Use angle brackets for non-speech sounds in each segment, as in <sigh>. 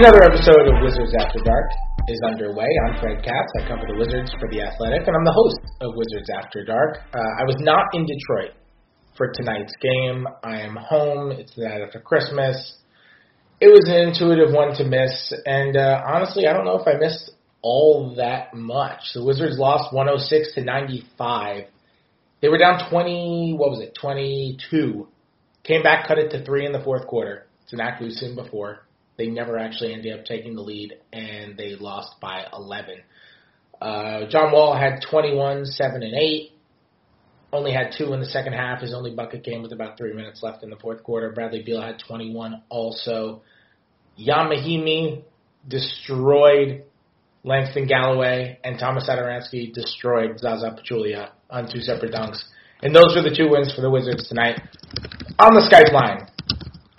Another episode of Wizards After Dark is underway. I'm Fred Katz. I cover the Wizards for The Athletic, and I'm the host of Wizards After Dark. Uh, I was not in Detroit for tonight's game. I am home. It's the night after Christmas. It was an intuitive one to miss, and uh, honestly, I don't know if I missed all that much. The Wizards lost 106 to 95. They were down 20, what was it, 22. Came back, cut it to three in the fourth quarter. It's an act we've seen before. They never actually ended up taking the lead, and they lost by 11. Uh, John Wall had 21, 7, and 8. Only had two in the second half. His only bucket came with about three minutes left in the fourth quarter. Bradley Beal had 21 also. Ian Mahinmi destroyed Langston Galloway, and Thomas Satoransky destroyed Zaza Pachulia on two separate dunks. And those were the two wins for the Wizards tonight. On the Skype line,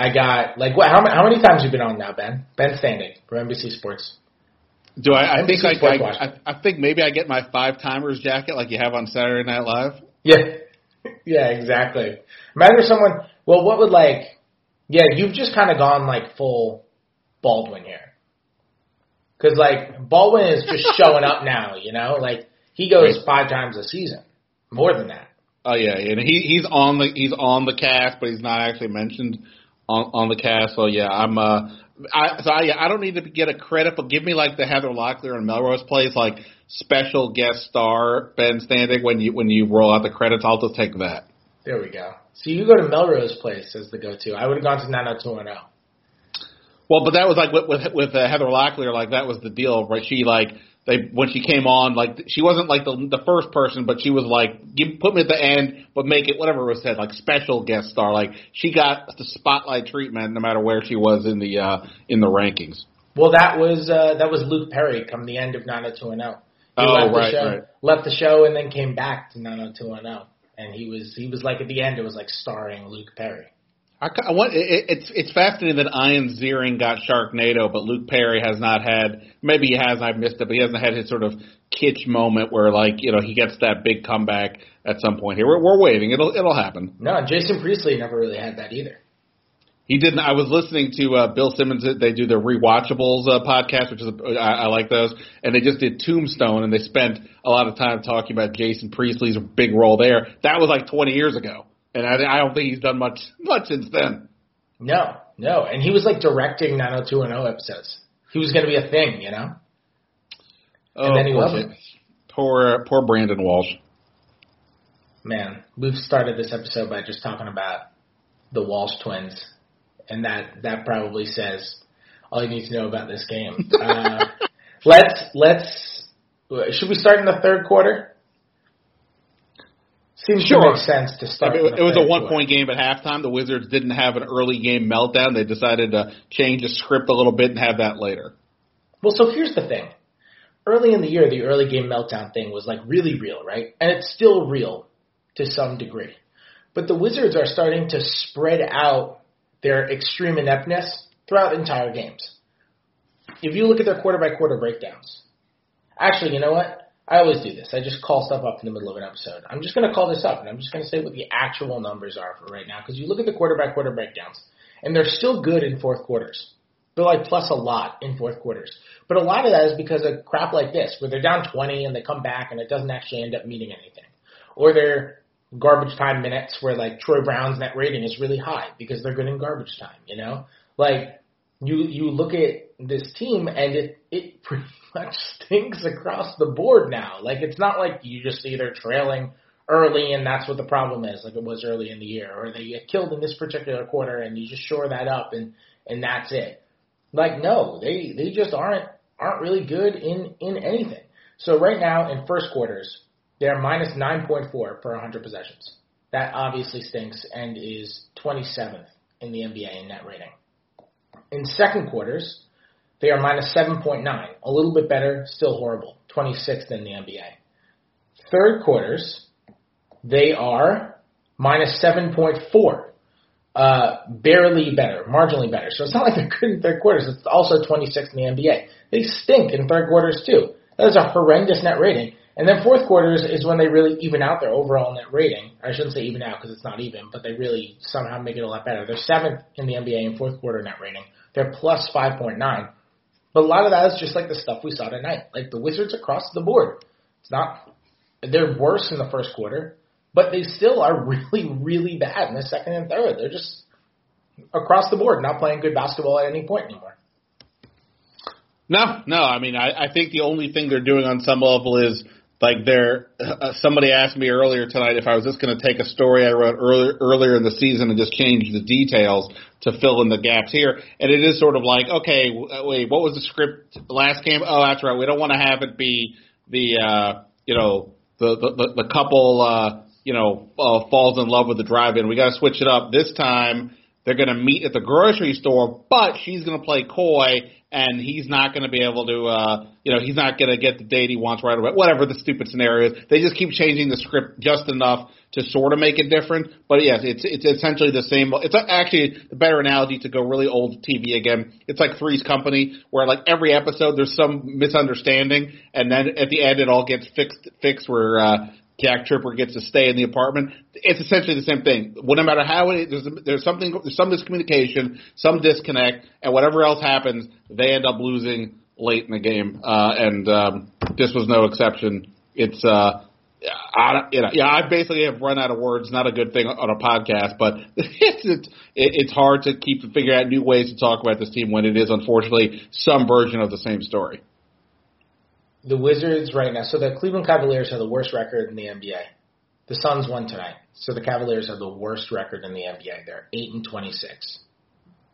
I got like what? How many, how many times have you been on now, Ben? Ben Standig for NBC Sports. Do I? I think I, I, I, I think maybe I get my five timers jacket like you have on Saturday Night Live. Yeah, <laughs> yeah, exactly. Imagine someone. Well, what would like? Yeah, you've just kind of gone like full Baldwin here. Because like Baldwin is just <laughs> showing up now, you know. Like he goes five times a season, more than that. Oh yeah, and he he's on the he's on the cast, but he's not actually mentioned on on the cast. So yeah, I'm uh I so I, I don't need to get a credit, but give me like the Heather Locklear and Melrose Place like special guest star Ben Standig when you when you roll out the credits. I'll just take that. There we go. So you go to Melrose Place as the go-to. I would have gone to 90210. Well, but that was like with with, with uh, Heather Locklear, like that was the deal, right? She like they when she came on, like she wasn't like the the first person, but she was like give, put me at the end, but make it whatever was said, like special guest star. Like she got the spotlight treatment no matter where she was in the uh in the rankings. Well, that was uh, that was Luke Perry come the end of 90210. He Oh, left right, the show, right. left the show, and then came back to 90210. And he was he was like at the end, it was like starring Luke Perry. I, I want, it, it's it's fascinating that Ian Ziering got Sharknado, but Luke Perry has not had. Maybe he has. I've missed it, but he hasn't had his sort of kitsch moment where like you know he gets that big comeback at some point here. We're, we're waiting. It'll it'll happen. No, Jason Priestley never really had that either. He didn't. I was listening to uh, Bill Simmons. They do the rewatchables uh, podcast, which is a, I, I like those. And they just did Tombstone, and they spent a lot of time talking about Jason Priestley's big role there. That was like 20 years ago, and I, I don't think he's done much much since then. No, no, and he was like directing 90210 episodes. He was going to be a thing, you know. Oh, then he poor, wasn't. poor poor Brandon Walsh. Man, we've started this episode by just talking about the Walsh twins, and that that probably says all you need to know about this game. uh, <laughs> let's let's should we start in the third quarter? Seems Sure. to make sense to start. in It, it was a one point game at halftime. The Wizards didn't have an early game meltdown. They decided to change the script a little bit and have that later. Well, so here's the thing. Early in the year, the early game meltdown thing was like really real, right? And it's still real to some degree. But the Wizards are starting to spread out their extreme ineptness throughout entire games. If you look at their quarter by quarter breakdowns, actually, you know what? I always do this. I just call stuff up in the middle of an episode. I'm just going to call this up and I'm just going to say what the actual numbers are for right now because you look at the quarter by quarter breakdowns and they're still good in fourth quarters. They're like plus a lot in fourth quarters. But a lot of that is because of crap like this, where they're down 20 and they come back and it doesn't actually end up meaning anything. Or they're garbage time minutes where like Troy Brown's net rating is really high because they're good in garbage time, you know? Like you you look at this team and it it <laughs> pretty much stinks across the board now. Like it's not like you just see they're trailing early and that's what the problem is, like it was early in the year, or they get killed in this particular quarter and you just shore that up and and that's it. Like no, they they just aren't aren't really good in in anything. So right now in first quarters, they're minus 9.4 per 100 possessions. That obviously stinks and is 27th in the NBA in net rating. In second quarters, they are minus 7.9, a little bit better, still horrible, 26th in the NBA. Third quarters, they are minus 7.4, uh, barely better, marginally better. So it's not like <laughs> they're good in third quarters. It's also 26th in the NBA. They stink in third quarters too. That is a horrendous net rating. And then fourth quarters is when they really even out their overall net rating. I shouldn't say even out because it's not even, but they really somehow make it a lot better. They're seventh in the NBA in fourth quarter net rating. They're plus 5.9. But a lot of that is just like the stuff we saw tonight. Like the Wizards across the board. It's not they're worse in the first quarter, but they still are <laughs> really, really bad in the second and third. They're just across the board not playing good basketball at any point anymore. No, no. I mean, I, I think the only thing they're doing on some level is like they're. Uh, somebody asked me earlier tonight if I was just going to take a story I wrote earlier earlier in the season and just change the details to fill in the gaps here. And it is sort of like, okay, wait, what was the script last game? Oh, that's right. We don't want to have it be the uh, you know the the, the couple uh, you know uh, falls in love with the drive-in. We got to switch it up this time. They're going to meet at the grocery store, but she's going to play coy and he's not going to be able to, uh, you know, he's not going to get the date he wants right away. Whatever the stupid scenario is, they just keep changing the script just enough to sort of make it different. But yes, it's it's essentially the same. It's actually a better analogy to go really old TV again. It's like Three's Company, where like every episode there's some misunderstanding, and then at the end it all gets fixed. Fixed where uh, Jack Tripper gets to stay in the apartment. It's essentially the same thing. Well, no matter how it there's there's something there's some miscommunication, some disconnect, and whatever else happens, they end up losing late in the game. Uh, and um, this was no exception. It's uh, I, you know, yeah, I basically have run out of words. Not a good thing on a podcast, but <laughs> it's it's it's hard to keep figure out new ways to talk about this team when it is unfortunately some version of the same story the Wizards right now. So the Cleveland Cavaliers have the worst record in the NBA. The Suns won tonight, so the Cavaliers have the worst record in the NBA. They're eight and twenty-six.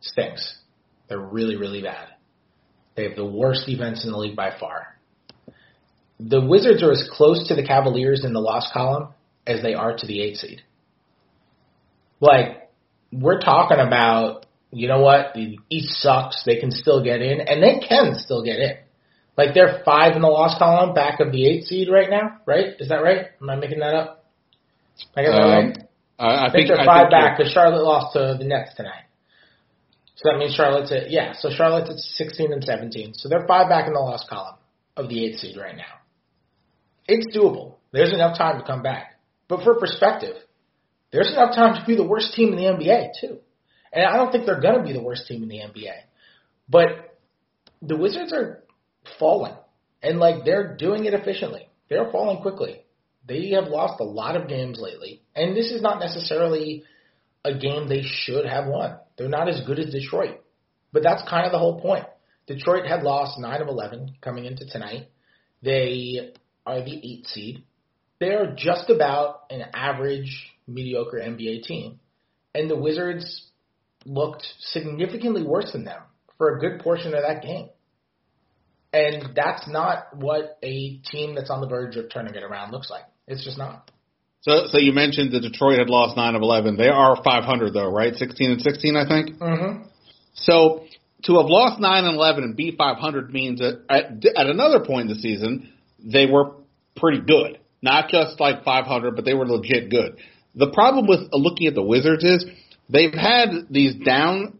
Stinks. They're really, really bad. They have the worst defense in the league by far. The Wizards are as close to the Cavaliers in the loss column as they are to the eight seed. Like, we're talking about, you know what, the East sucks, they can still get in, and they can still get in. Like they're five in the loss column, back of the eight seed right now, right? Is that right? Am I making that up? I that um, right. I, I, I think, think they're five back because Charlotte lost to the Nets tonight. So that means Charlotte's at yeah. So Charlotte's at sixteen and seventeen. So they're five back in the loss column of the eight seed right now. It's doable. There's enough time to come back. But for perspective, there's enough time to be the worst team in the NBA too. And I don't think they're gonna be the worst team in the NBA. But the Wizards are falling. And like they're doing it efficiently. They're falling quickly. They have lost a lot of games lately. And this is not necessarily a game they should have won. They're not as good as Detroit. But that's kind of the whole point. Detroit had lost 9 of 11 coming into tonight. They are the 8 seed. They're just about an average, mediocre NBA team. And the Wizards looked significantly worse than them for a good portion of that game. And that's not what a team that's on the verge of turning it around looks like. It's just not. So, so you mentioned that Detroit had lost nine of eleven. They are 500 though, right? 16 and 16, I think. Mm-hmm. So to have lost nine and 11 and be 500 means that at, at another point in the season they were pretty good. Not just like 500, but they were legit good. The problem with looking at the Wizards is they've had these down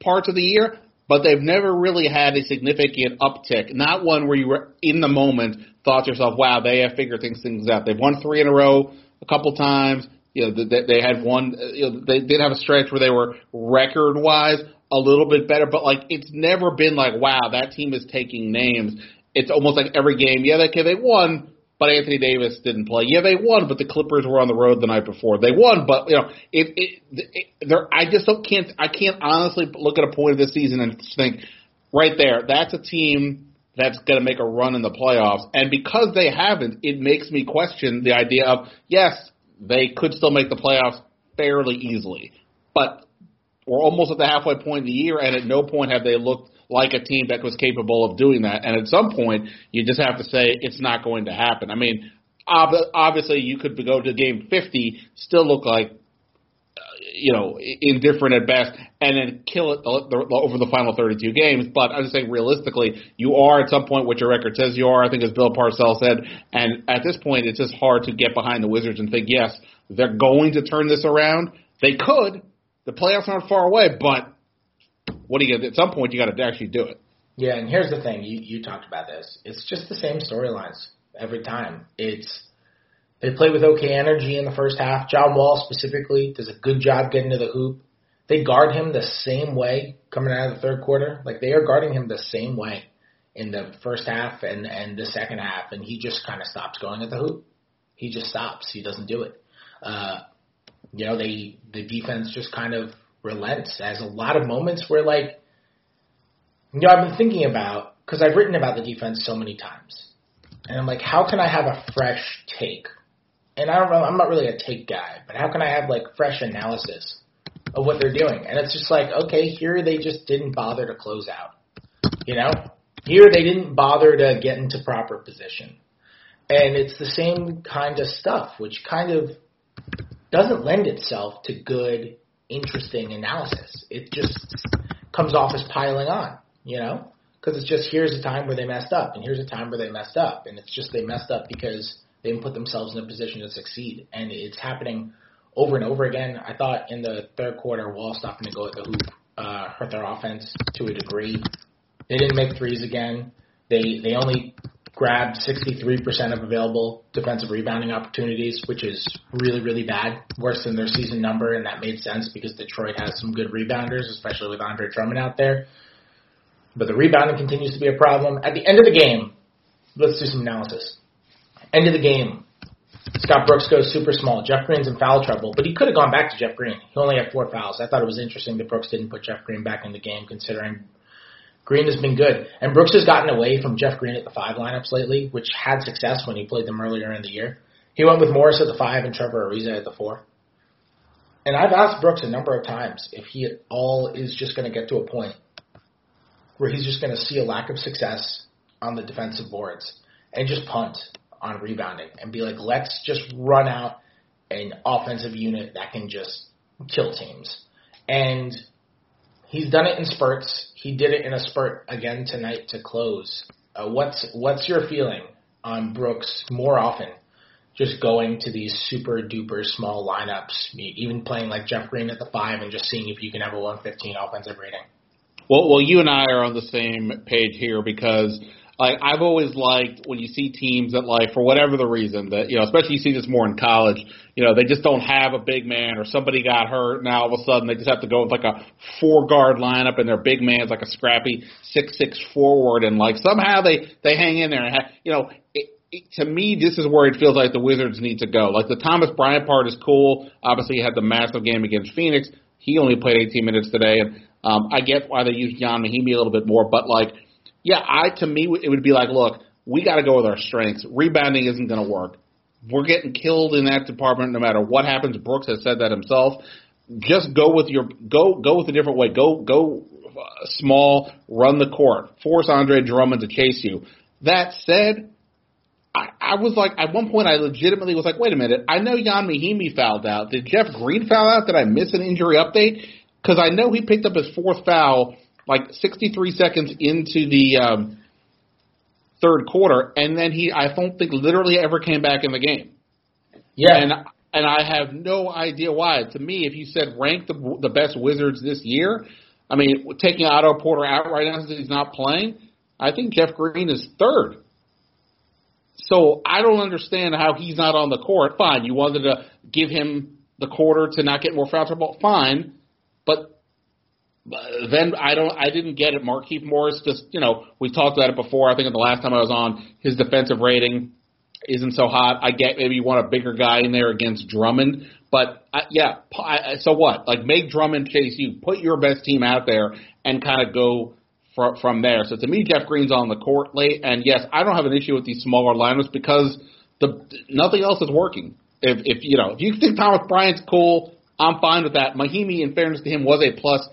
parts of the year, but they've never really had a significant uptick. Not one where you were in the moment thought to yourself, "Wow, they have figured things things out." They've won three in a row a couple times. You know, they, they had one. You know, they did have a stretch where they were record wise a little bit better, but like it's never been like, "Wow, that team is taking names." It's almost like every game, yeah, they okay, they won, but Anthony Davis didn't play. Yeah, they won, but the Clippers were on the road the night before. They won, but you know, it, there. I just don't can't. I can't honestly look at a point of this season and think right there. That's a team that's going to make a run in the playoffs, and because they haven't, it makes me question the idea of yes, they could still make the playoffs fairly easily, but we're almost at the halfway point of the year, and at no point have they looked like a team that was capable of doing that. And at some point, you just have to say it's not going to happen. I mean, ob- obviously, you could go to game 50, still look like, uh, you know, indifferent at best, and then kill it over the final 32 games. But I'm just saying, realistically, you are at some point what your record says you are. I think, as Bill Parcells said, and at this point, it's just hard to get behind the Wizards and think, yes, they're going to turn this around. They could. The playoffs aren't far away, but what do you get? At some point, you got to actually do it. Yeah, and here's the thing: you you talked about this. It's just the same storylines every time. It's they play with okay energy in the first half. John Wall specifically does a good job getting to the hoop. they guard him the same way coming out of the third quarter. Like they are guarding him the same way in the first half and and the second half, and he just kind of stops going at the hoop. He just stops. He doesn't do it. Uh, you know, they the defense just kind of relents. As a lot of moments where like, you know, I've been thinking about because I've written about the defense so many times, and I'm like, how can I have a fresh take? And I don't know, I'm not really a take guy, but how can I have like fresh analysis of what they're doing? And it's just like, okay, here they just didn't bother to close out. You know, here they didn't bother to get into proper position. And it's the same kind of stuff, which kind of doesn't lend itself to good, interesting analysis. It just comes off as piling on, you know? Because it's just here's a time where they messed up, and here's a time where they messed up, and it's just they messed up because they didn't put themselves in a position to succeed, and it's happening over and over again. I thought in the third quarter, Wall stopping to go at the hoop uh, hurt their offense to a degree. They didn't make threes again. They they only grabbed 63% of available defensive rebounding opportunities, which is really, really bad. Worse than their season number, and that made sense because Detroit has some good rebounders, especially with Andre Drummond out there. But the rebounding continues to be a problem. At the end of the game, let's do some analysis. End of the game, Scott Brooks goes super small. Jeff Green's in foul trouble, but he could have gone back to Jeff Green. He only had four fouls. I thought it was interesting that Brooks didn't put Jeff Green back in the game, considering Green has been good. And Brooks has gotten away from Jeff Green at the five lineups lately, which had success when he played them earlier in the year. He went with Morris at the five and Trevor Ariza at the four. And I've asked Brooks a number of times if he at all is just going to get to a point where he's just going to see a lack of success on the defensive boards and just punt on rebounding and be like, let's just run out an offensive unit that can just kill teams. And he's done it in spurts. He did it in a spurt again tonight to close. Uh, what's what's your feeling on Brooks more often? Just going to these super duper small lineups, even playing like Jeff Green at the five, and just seeing if you can have a 115 offensive rating. Well, well, you and I are on the same page here because like I've always liked when you see teams that like for whatever the reason that you know, especially you see this more in college, you know, they just don't have a big man or somebody got hurt. Now all of a sudden they just have to go with like a four guard lineup and their big man's like a scrappy six six forward and like somehow they they hang in there and have, you know. It, to me, this is where it feels like the Wizards need to go. Like the Thomas Bryant part is cool. Obviously, he had the massive game against Phoenix. He only played 18 minutes today, and um, I get why they use Ian Mahinmi a little bit more. But like, yeah, I to me it would be like, look, we got to go with our strengths. Rebounding isn't going to work. We're getting killed in that department no matter what happens. Brooks has said that himself. Just go with your go go with a different way. Go go uh, small, run the court, force Andre Drummond to chase you. That said, I, I was like at one point I legitimately was like, wait a minute, I know Ian Mahinmi fouled out. Did Jeff Green foul out? Did I miss an injury update? Because I know he picked up his fourth foul like 63 seconds into the um, third quarter, and then he I don't think literally ever came back in the game. Yeah, and and I have no idea why. To me, if you said rank the the best Wizards this year, I mean, taking Otto Porter out right now since he's not playing, I think Jeff Green is third. So I don't understand how he's not on the court. Fine, you wanted to give him the quarter to not get more foul trouble. Fine, but then I don't, I didn't get it. Markieff Morris just, you know, we talked about it before. I think the last time I was on, his defensive rating isn't so hot. I get maybe you want a bigger guy in there against Drummond, but I, yeah, I, so what? Like make Drummond chase you, put your best team out there, and kind of go fr- from there. So to me, Jeff Green's on the court late, and yes, I don't have an issue with these smaller lineups because the nothing else is working. If if you know if you think Thomas Bryant's cool, I'm fine with that. Mahinmi, in fairness to him, was a plus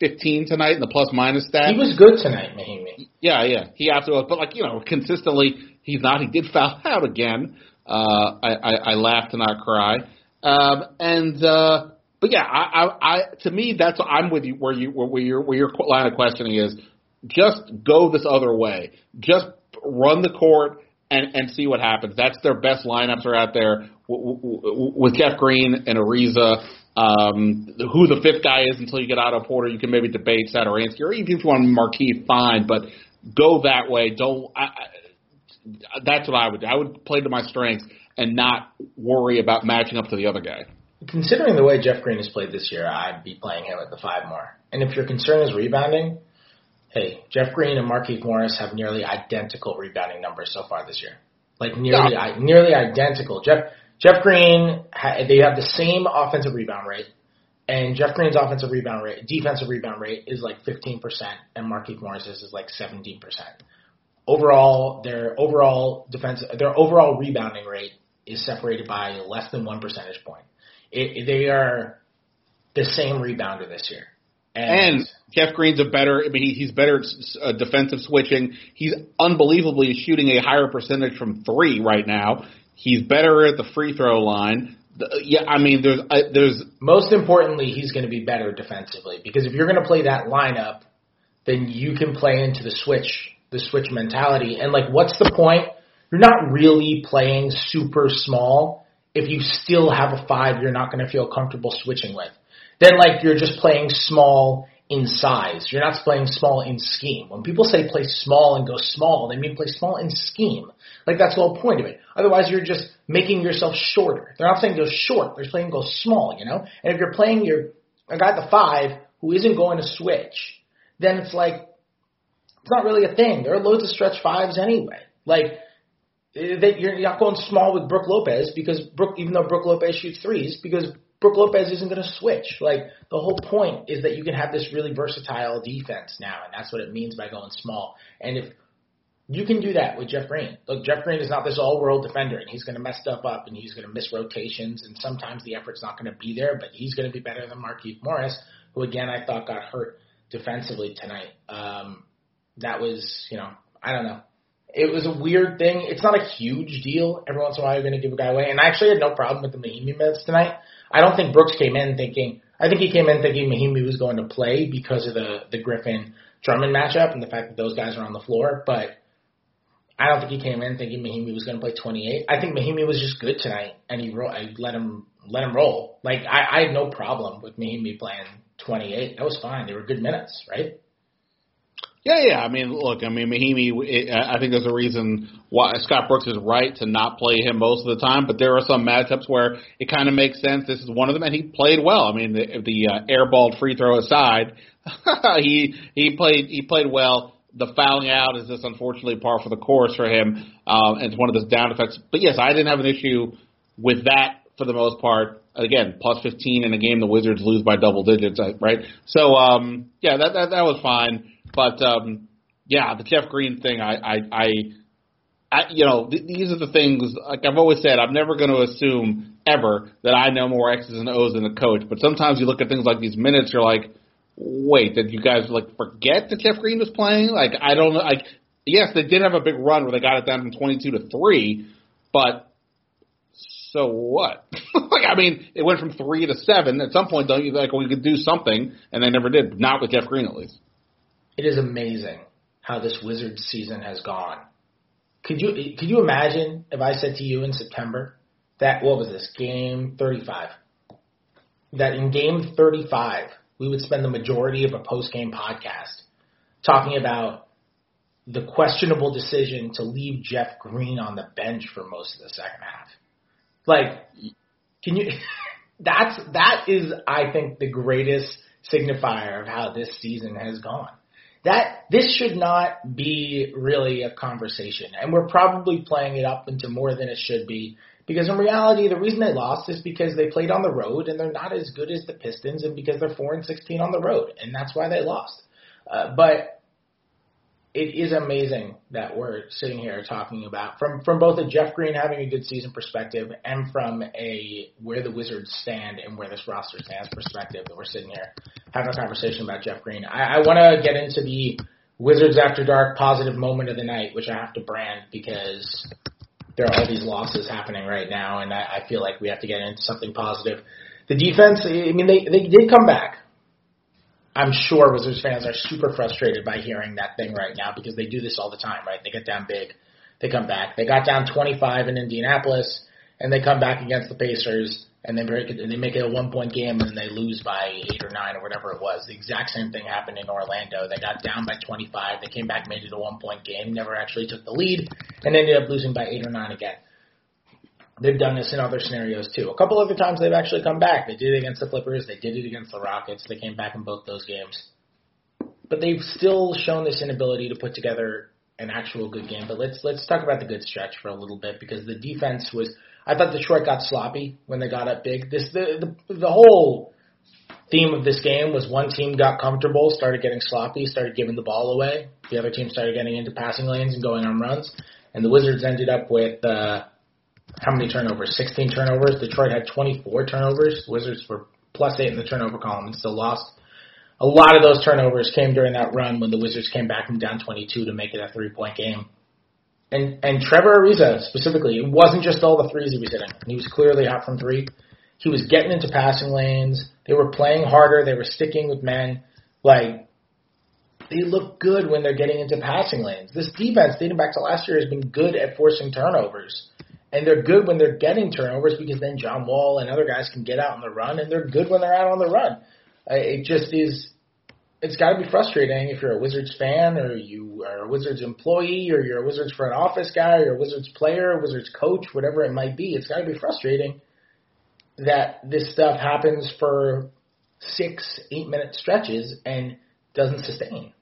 15 tonight in the plus minus stat. He was good tonight, Mahinmi. Yeah, yeah, he absolutely was. But like you know, consistently he's not. He did foul out again. Uh, I, I, I laughed and not cry. Um, and uh, but yeah, I, I, I to me that's I'm with you where you where your where your line of questioning is. Just go this other way. Just run the court and and see what happens. That's their best lineups are out there with Jeff Green and Ariza um, who the fifth guy is until you get Otto Porter, you can maybe debate Satoransky, or even if you want Markieff, fine, but go that way. Don't. I, I, that's what I would do. I would play to my strengths and not worry about matching up to the other guy. considering the way Jeff Green has played this year, I'd be playing him at the five more. And if your concern is rebounding, hey, Jeff Green and Markieff Morris have nearly identical rebounding numbers so far this year. Like nearly, Yeah. I, nearly identical. Jeff Jeff Green, they have the same offensive rebound rate, and Jeff Green's offensive rebound rate, defensive rebound rate is like 15%, and Markieff Morris's is like 17%. Overall, their overall defense, their overall rebounding rate is separated by less than one percentage point. It, they are the same rebounder this year. And Jeff Green's a better. I mean, he- he's better at uh, defensive switching. He's unbelievably shooting a higher percentage from three right now. He's better at the free throw line. Yeah, I mean, there's uh, there's most importantly, he's going to be better defensively because if you're going to play that lineup, then you can play into the switch, the switch mentality. And like, what's the point? You're not really playing super small if you still have a five you're not going to feel comfortable switching with. Then like you're just playing small in size. You're not playing small in scheme. When people say play small and go small, they mean play small in scheme. Like that's the whole point of it. Otherwise, you're just making yourself shorter. They're not saying go short. They're saying go small. You know. And if you're playing your a guy at the five who isn't going to switch, then it's like it's not really a thing. There are loads of stretch fives anyway. Like eh, that you're not going small with Brooke Lopez because Brooke, even though Brooke Lopez shoots threes, because Brooke Lopez isn't going to switch. Like the whole point is that you can have this really versatile defense now, and that's what it means by going small. And if you can do that with Jeff Green. Look, Jeff Green is not this all-world defender, and he's going to mess stuff up, and he's going to miss rotations, and sometimes the effort's not going to be there, but he's going to be better than Markieff Morris, who again I thought got hurt defensively tonight. Um, that was, you know, I don't know. It was a weird thing. It's not a huge deal. Every once in a while, you're going to give a guy away, and I actually had no problem with the Mahinmi minutes tonight. I don't think Brooks came in thinking. I think he came in thinking Mahinmi was going to play because of the the Griffin Drummond matchup and the fact that those guys are on the floor, but. I don't think he came in thinking Mahinmi was going to play 28. I think Mahinmi was just good tonight, and he ro- I let him let him roll. Like I, I had no problem with Mahinmi playing 28. That was fine. They were good minutes, right? Yeah, yeah. I mean, look, I mean, Mahinmi. I think there's a reason why Scott Brooks is right to not play him most of the time, but there are some matchups where it kind of makes sense. This is one of them, and he played well. I mean, the, the uh, airballed free throw aside, <laughs> he he played he played well. The fouling out is just unfortunately par for the course for him. Um, and it's one of those down effects. But yes, I didn't have an issue with that for the most part. Again, plus 15 in a game the Wizards lose by double digits, right? So um, yeah, that, that that was fine. But um, yeah, the Jeff Green thing, I, I, I, I you know, th- these are the things. Like I've always said, I'm never going to assume ever that I know more X's and O's than the coach. But sometimes you look at things like these minutes, you're like, wait, did you guys like forget that Jeff Green was playing? Like I don't know. Like yes, they did have a big run where they got it down from 22 to three, but so what? <laughs> like, I mean, it went from three to seven. At some point, don't you like we could do something, and they never did. Not with Jeff Green, at least. It is amazing how this Wizards season has gone. Could you could you imagine if I said to you in September that what was this game 35? That in game 35 we would spend the majority of a post game podcast talking about the questionable decision to leave Jeff Green on the bench for most of the second half. Like, can you? <laughs> That's that is I think the greatest signifier of how this season has gone that this should not be really a conversation. And we're probably playing it up into more than it should be. Because in reality, the reason they lost is because they played on the road and they're not as good as the Pistons and because they're 4 and 16 on the road. And that's why they lost. Uh, but it is amazing that we're sitting here talking about from from both a Jeff Green having a good season perspective and from a where the Wizards stand and where this roster stands perspective that we're sitting here having a conversation about Jeff Green. I, I want to get into the Wizards After Dark positive moment of the night, which I have to brand because there are all these losses happening right now, and I, I feel like we have to get into something positive. The defense, I mean, they they did come back. I'm sure Wizards fans are super frustrated by hearing that thing right now because they do this all the time, right? They get down big, they come back. They got down 25 in Indianapolis, and they come back against the Pacers, and they break it, they make it a one point game, and they lose by eight or nine or whatever it was. The exact same thing happened in Orlando. They got down by 25, they came back, made it a one point game, never actually took the lead, and ended up losing by eight or nine again. They've done this in other scenarios too. A couple other times they've actually come back. They did it against the Clippers. They did it against the Rockets. They came back in both those games. But they've still shown this inability to put together an actual good game. But let's let's talk about the good stretch for a little bit because the defense was. I thought Detroit got sloppy when they got up big. This the the, the whole theme of this game was one team got comfortable, started getting sloppy, started giving the ball away. The other team started getting into passing lanes and going on runs, and the Wizards ended up with. Uh, how many turnovers? 16 turnovers. Detroit had 24 turnovers. Wizards were plus eight in the turnover column and still lost. A lot of those turnovers came during that run when the Wizards came back from down 22 to make it a three point game. And and Trevor Ariza specifically, it wasn't just all the threes he was hitting. He was clearly hot from three. He was getting into passing lanes. They were playing harder. They were sticking with men. Like they look good when they're getting into passing lanes. This defense, dating back to last year, has been good at forcing turnovers. And they're good when they're getting turnovers because then John Wall and other guys can get out on the run, and they're good when they're out on the run. It just is. It's got to be frustrating if you're a Wizards fan or you are a Wizards employee or you're a Wizards front office guy or a Wizards player, a Wizards coach, whatever it might be. It's got to be frustrating that this stuff happens for six, eight minute stretches and doesn't sustain.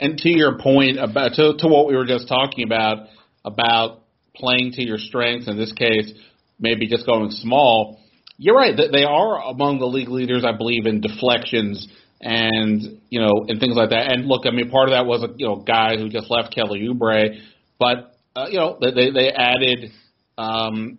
And to your point about to, to what we were just talking about about playing to your strengths, in this case, maybe just going small, you're right. They are among the league leaders, I believe, in deflections and you know and things like that. And look, I mean, part of that was a you know guy who just left Kelly Oubre, but uh, you know they they added um,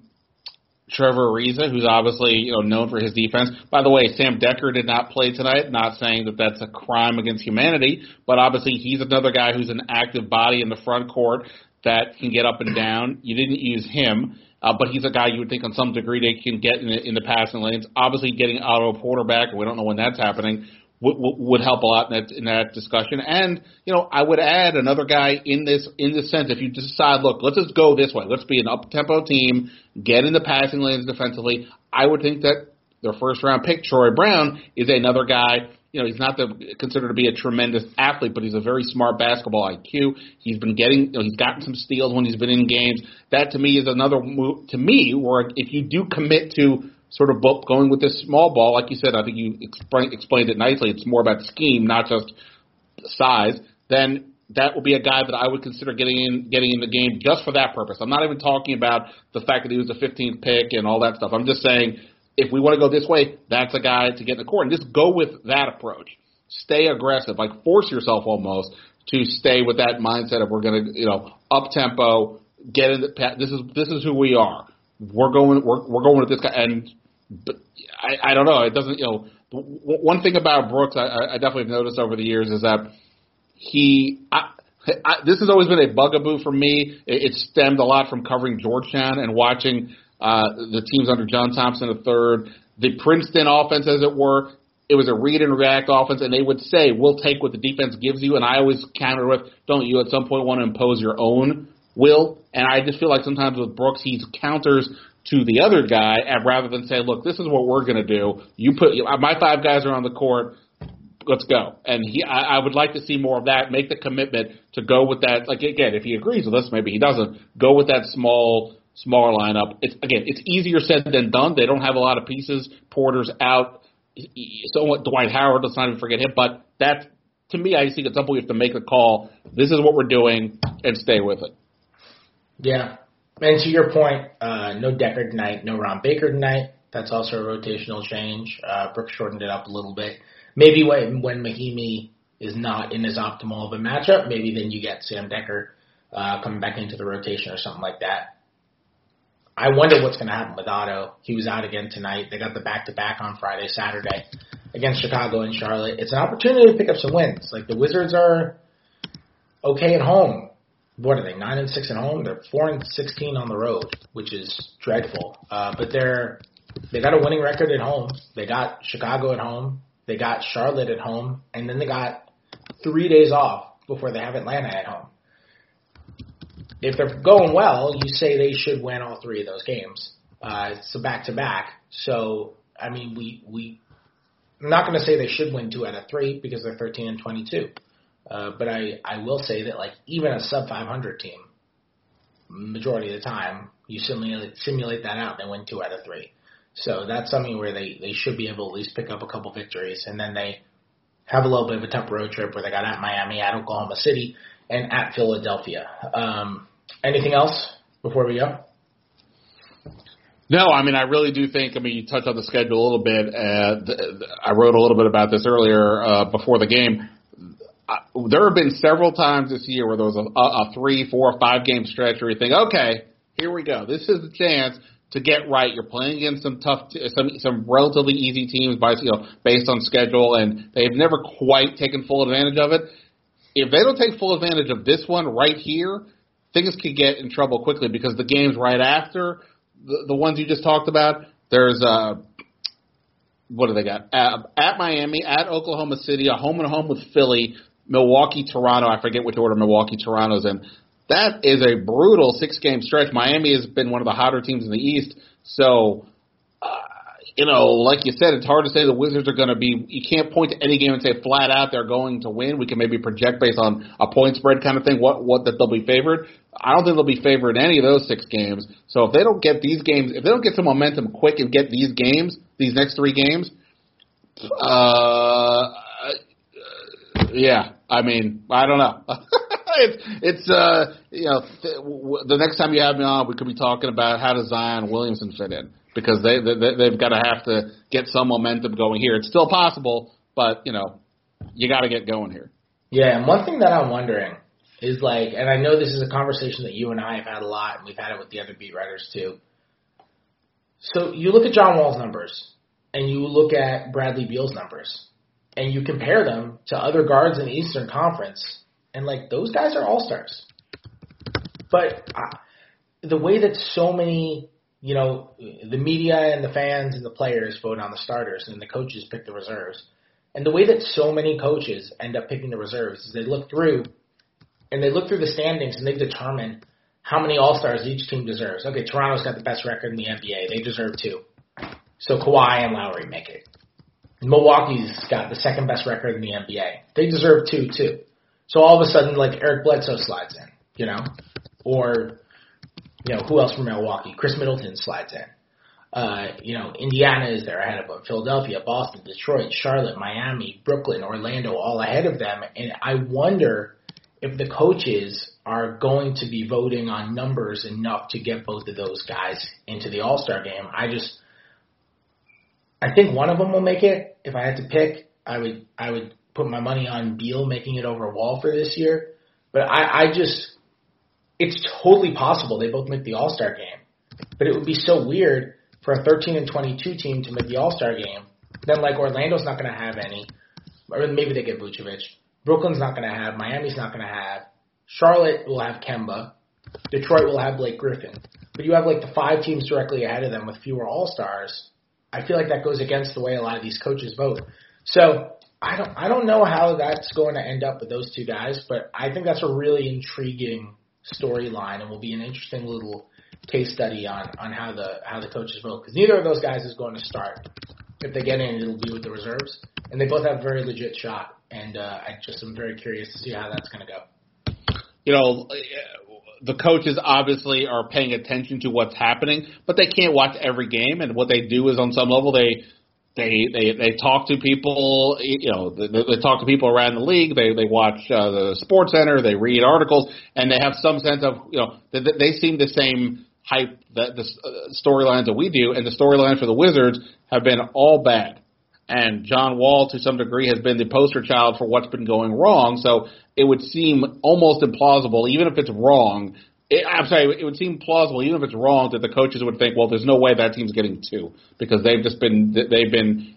Trevor Ariza, who's obviously you know known for his defense. By the way, Sam Dekker did not play tonight. Not saying that that's a crime against humanity, but obviously he's another guy who's an active body in the front court that can get up and down. You didn't use him, uh, but he's a guy you would think on some degree they can get in the, in the passing lanes. Obviously, getting Otto Porter back, we don't know when that's happening, would, would help a lot in that in that discussion. And you know, I would add another guy in this in this sense. If you decide, look, let's just go this way. Let's be an up tempo team, get in the passing lanes defensively. I would think that their first round pick, Troy Brown, is another guy you know, he's not the, considered to be a tremendous athlete, but he's a very smart basketball IQ. He's been getting, you know, he's gotten some steals when he's been in games. That to me is another move, to me, where if you do commit to sort of going with this small ball, like you said, I think you explain, explained it nicely. It's more about scheme, not just size. Then that would be a guy that I would consider getting in getting in the game just for that purpose. I'm not even talking about the fact that he was the 15th pick and all that stuff. I'm just saying if we want to go this way, that's a guy to get in the court. And just go with that approach. Stay aggressive, like force yourself almost to stay with that mindset of we're going to, you know, up tempo, get in the. This is this is who we are. We're going. We're we're going with this guy. And but I I don't know. It doesn't. You know, one thing about Brooks, I, I definitely have noticed over the years is that he. I, I, this has always been a bugaboo for me. It, it stemmed a lot from covering Georgetown and watching uh, the teams under John Thompson III, the Princeton offense, as it were, it was a read and react offense, and they would say, "We'll take what the defense gives you." And I always counter with, "Don't you at some point want to impose your own will?" And I just feel like sometimes with Brooks, he counters to the other guy, and rather than say, "Look, this is what we're going to do. You put my five guys are on the court. Let's go." And he, I, I would like to see more of that. Make the commitment to go with that. Like again, if he agrees with us, maybe he doesn't. Go with that small smaller lineup. It's again, it's easier said than done. They don't have a lot of pieces. Porter's out. Somewhat Dwight Howard. Let's not even forget him. But that to me, I think at some point you have to make a call. This is what we're doing, and stay with it. Yeah, and to your point, uh, no Dekker tonight, no Ron Baker tonight. That's also a rotational change. Uh, Brooks shortened it up a little bit. Maybe when when Mahinmi is not in his optimal of a matchup, maybe then you get Sam Dekker uh, coming back into the rotation or something like that. I wonder what's going to happen with Otto. He was out again tonight. They got the back to back on Friday, Saturday against Chicago and Charlotte. It's an opportunity to pick up some wins. Like the Wizards are okay at home. What are they? Nine and six at home. They're four and sixteen on the road, which is dreadful. Uh, but they're they got a winning record at home. They got Chicago at home. They got Charlotte at home, and then they got three days off before they have Atlanta at home if they're going well, you say they should win all three of those games. Uh, it's a back to back. So, I mean, we, we, I'm not going to say they should win two out of three because they're 13 and 22. Uh, but I, I will say that like even a sub 500 team, majority of the time, You simulate simulate that out, and they win two out of three. So that's something where they they should be able to at least pick up a couple victories, and then they have a little bit of a tough road trip where they got at Miami, at Oklahoma City, and at Philadelphia. Um, anything else before we go? No, I mean I really do think. I mean you touched on the schedule a little bit. Uh, I wrote a little bit about this earlier uh, before the game. Uh, there have been several times this year where there was a, a three, four, five game stretch where you think, okay, here we go. This is the chance to get right. You're playing against some tough, t- some some relatively easy teams by you know based on schedule, and they've never quite taken full advantage of it. If they don't take full advantage of this one right here, things could get in trouble quickly because the games right after the, the ones you just talked about, there's uh what do they got? At, at Miami, at Oklahoma City, a home and home with Philly, Milwaukee, Toronto. I forget which order Milwaukee, Toronto's in. That is a brutal six game stretch. Miami has been one of the hotter teams in the East. So, uh, you know, like you said, it's hard to say the Wizards are going to be. You can't point to any game and say flat out they're going to win. We can maybe project based on a point spread kind of thing what what that they'll be favored. I don't think they'll be favored in any of those six games. So if they don't get these games, if they don't get some momentum quick and get these games, these next three games, uh, yeah, I mean, I don't know. <laughs> it's it's uh you know th- w- the next time you have me on, we could be talking about how does Zion Williamson fit in because they, they they've got to have to get some momentum going here. It's still possible, but you know you got to get going here. Yeah, and one thing that I'm wondering is like, and I know this is a conversation that you and I have had a lot, and we've had it with the other beat writers too. So you look at John Wall's numbers, and you look at Bradley Beal's numbers, and you compare them to other guards in the Eastern Conference, and like those guys are all stars. But uh, the way that so many, you know, the media and the fans and the players vote on the starters, and the coaches pick the reserves, and the way that so many coaches end up picking the reserves is they look through and they look through the standings and they determine how many All Stars each team deserves. Okay, Toronto's got the best record in the NBA; they deserve two. So Kawhi and Lowry make it. Milwaukee's got the second best record in the NBA; they deserve two too. So all of a sudden, like Eric Bledsoe slides in, you know, or you know who else from Milwaukee? Khris Middleton slides in. Uh, you know, Indiana is there ahead of them. Philadelphia, Boston, Detroit, Charlotte, Miami, Brooklyn, Orlando, all ahead of them. And I wonder if the coaches are going to be voting on numbers enough to get both of those guys into the All Star game. I just, I think one of them will make it. If I had to pick, I would, I would put my money on Beal making it over Wall for this year. But I, I just, it's totally possible they both make the All Star game. But it would be so weird for a 13 and 22 team to make the All Star game. Then like Orlando's not going to have any, or maybe they get Vucevic. Brooklyn's not going to have. Miami's not going to have. Charlotte will have Kemba. Detroit will have Blake Griffin. But you have like the five teams directly ahead of them with fewer All Stars. I feel like that goes against the way a lot of these coaches vote. So I don't I don't know how that's going to end up with those two guys, but I think that's a really intriguing storyline and will be an interesting little case study on on how the how the coaches vote because neither of those guys is going to start. If they get in, it'll be with the reserves, and they both have a very legit shot. And uh, I just am very curious to see how that's going to go. You know, the coaches obviously are paying attention to what's happening, but they can't watch every game. And what they do is, on some level, they they they they talk to people. You know, they, they talk to people around the league. They they watch uh, the Sports Center. They read articles, and they have some sense of you know they, they seem the same hype that the uh, storylines that we do, and the storylines for the Wizards have been all bad. And John Wall, to some degree, has been the poster child for what's been going wrong. So it would seem almost implausible, even if it's wrong. It, I'm sorry, it would seem plausible, even if it's wrong, that the coaches would think, well, there's no way that team's getting two because they've just been they've been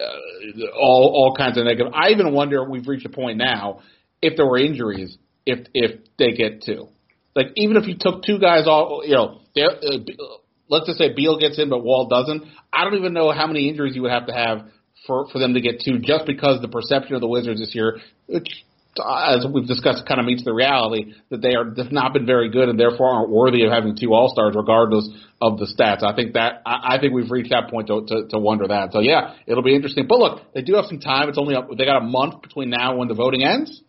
uh, all all kinds of negative. I even wonder, we've reached a point now, if there were injuries, if if they get two. Like even if you took two guys off, you know, uh, let's just say Beal gets in, but Wall doesn't. I don't even know how many injuries you would have to have for for them to get two, just because the perception of the Wizards this year, as we've discussed, kind of meets the reality that they are have not been very good and therefore aren't worthy of having two All Stars, regardless of the stats. I think that I, I think we've reached that point to, to to wonder that. So yeah, it'll be interesting. But look, they do have some time. It's only up, they got a month between now and when the voting ends.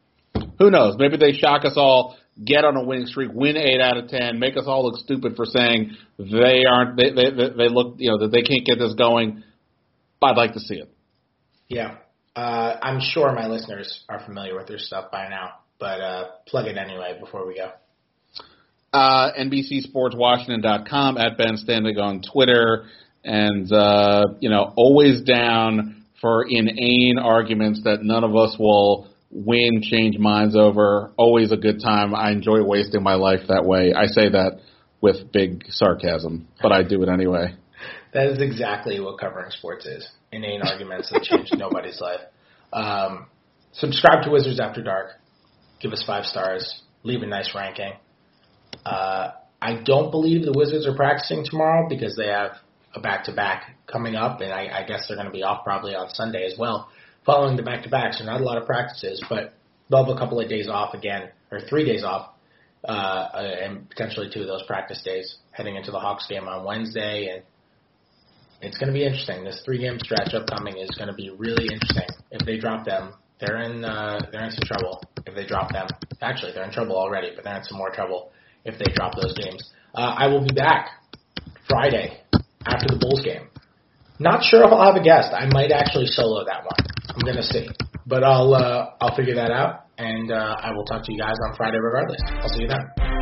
Who knows? Maybe they shock us all get on a winning streak, win eight out of ten, make us all look stupid for saying they aren't they they, they look you know that they can't get this going. I'd like to see it. Yeah, uh, I'm sure my listeners are familiar with their stuff by now, but uh, plug it anyway before we go. Uh, NBCSportsWashington.com at Ben Standig on Twitter, and uh, you know always down for inane arguments that none of us will win, change minds over. Always a good time. I enjoy wasting my life that way. I say that with big sarcasm, but I do it anyway. <laughs> That is exactly what covering sports is. Inane arguments that change nobody's life. Um, subscribe to Wizards After Dark. Give us five stars. Leave a nice ranking. Uh, I don't believe the Wizards are practicing tomorrow because they have a back to back coming up, and I, I guess they're going to be off probably on Sunday as well, following the back to backs. So not a lot of practices, but they'll have a couple of days off again, or three days off, uh, and potentially two of those practice days heading into the Hawks game on Wednesday, and it's going to be interesting. This three game stretch upcoming is going to be really interesting. If they drop them, they're in uh, they're in some trouble. If they drop them, actually they're in trouble already, but they're in some more trouble if they drop those games. Uh, I will be back Friday after the Bulls game. Not sure if I'll have a guest. I might actually solo that one. I'm gonna see, but I'll uh, I'll figure that out, and uh, I will talk to you guys on Friday regardless. I'll see you then.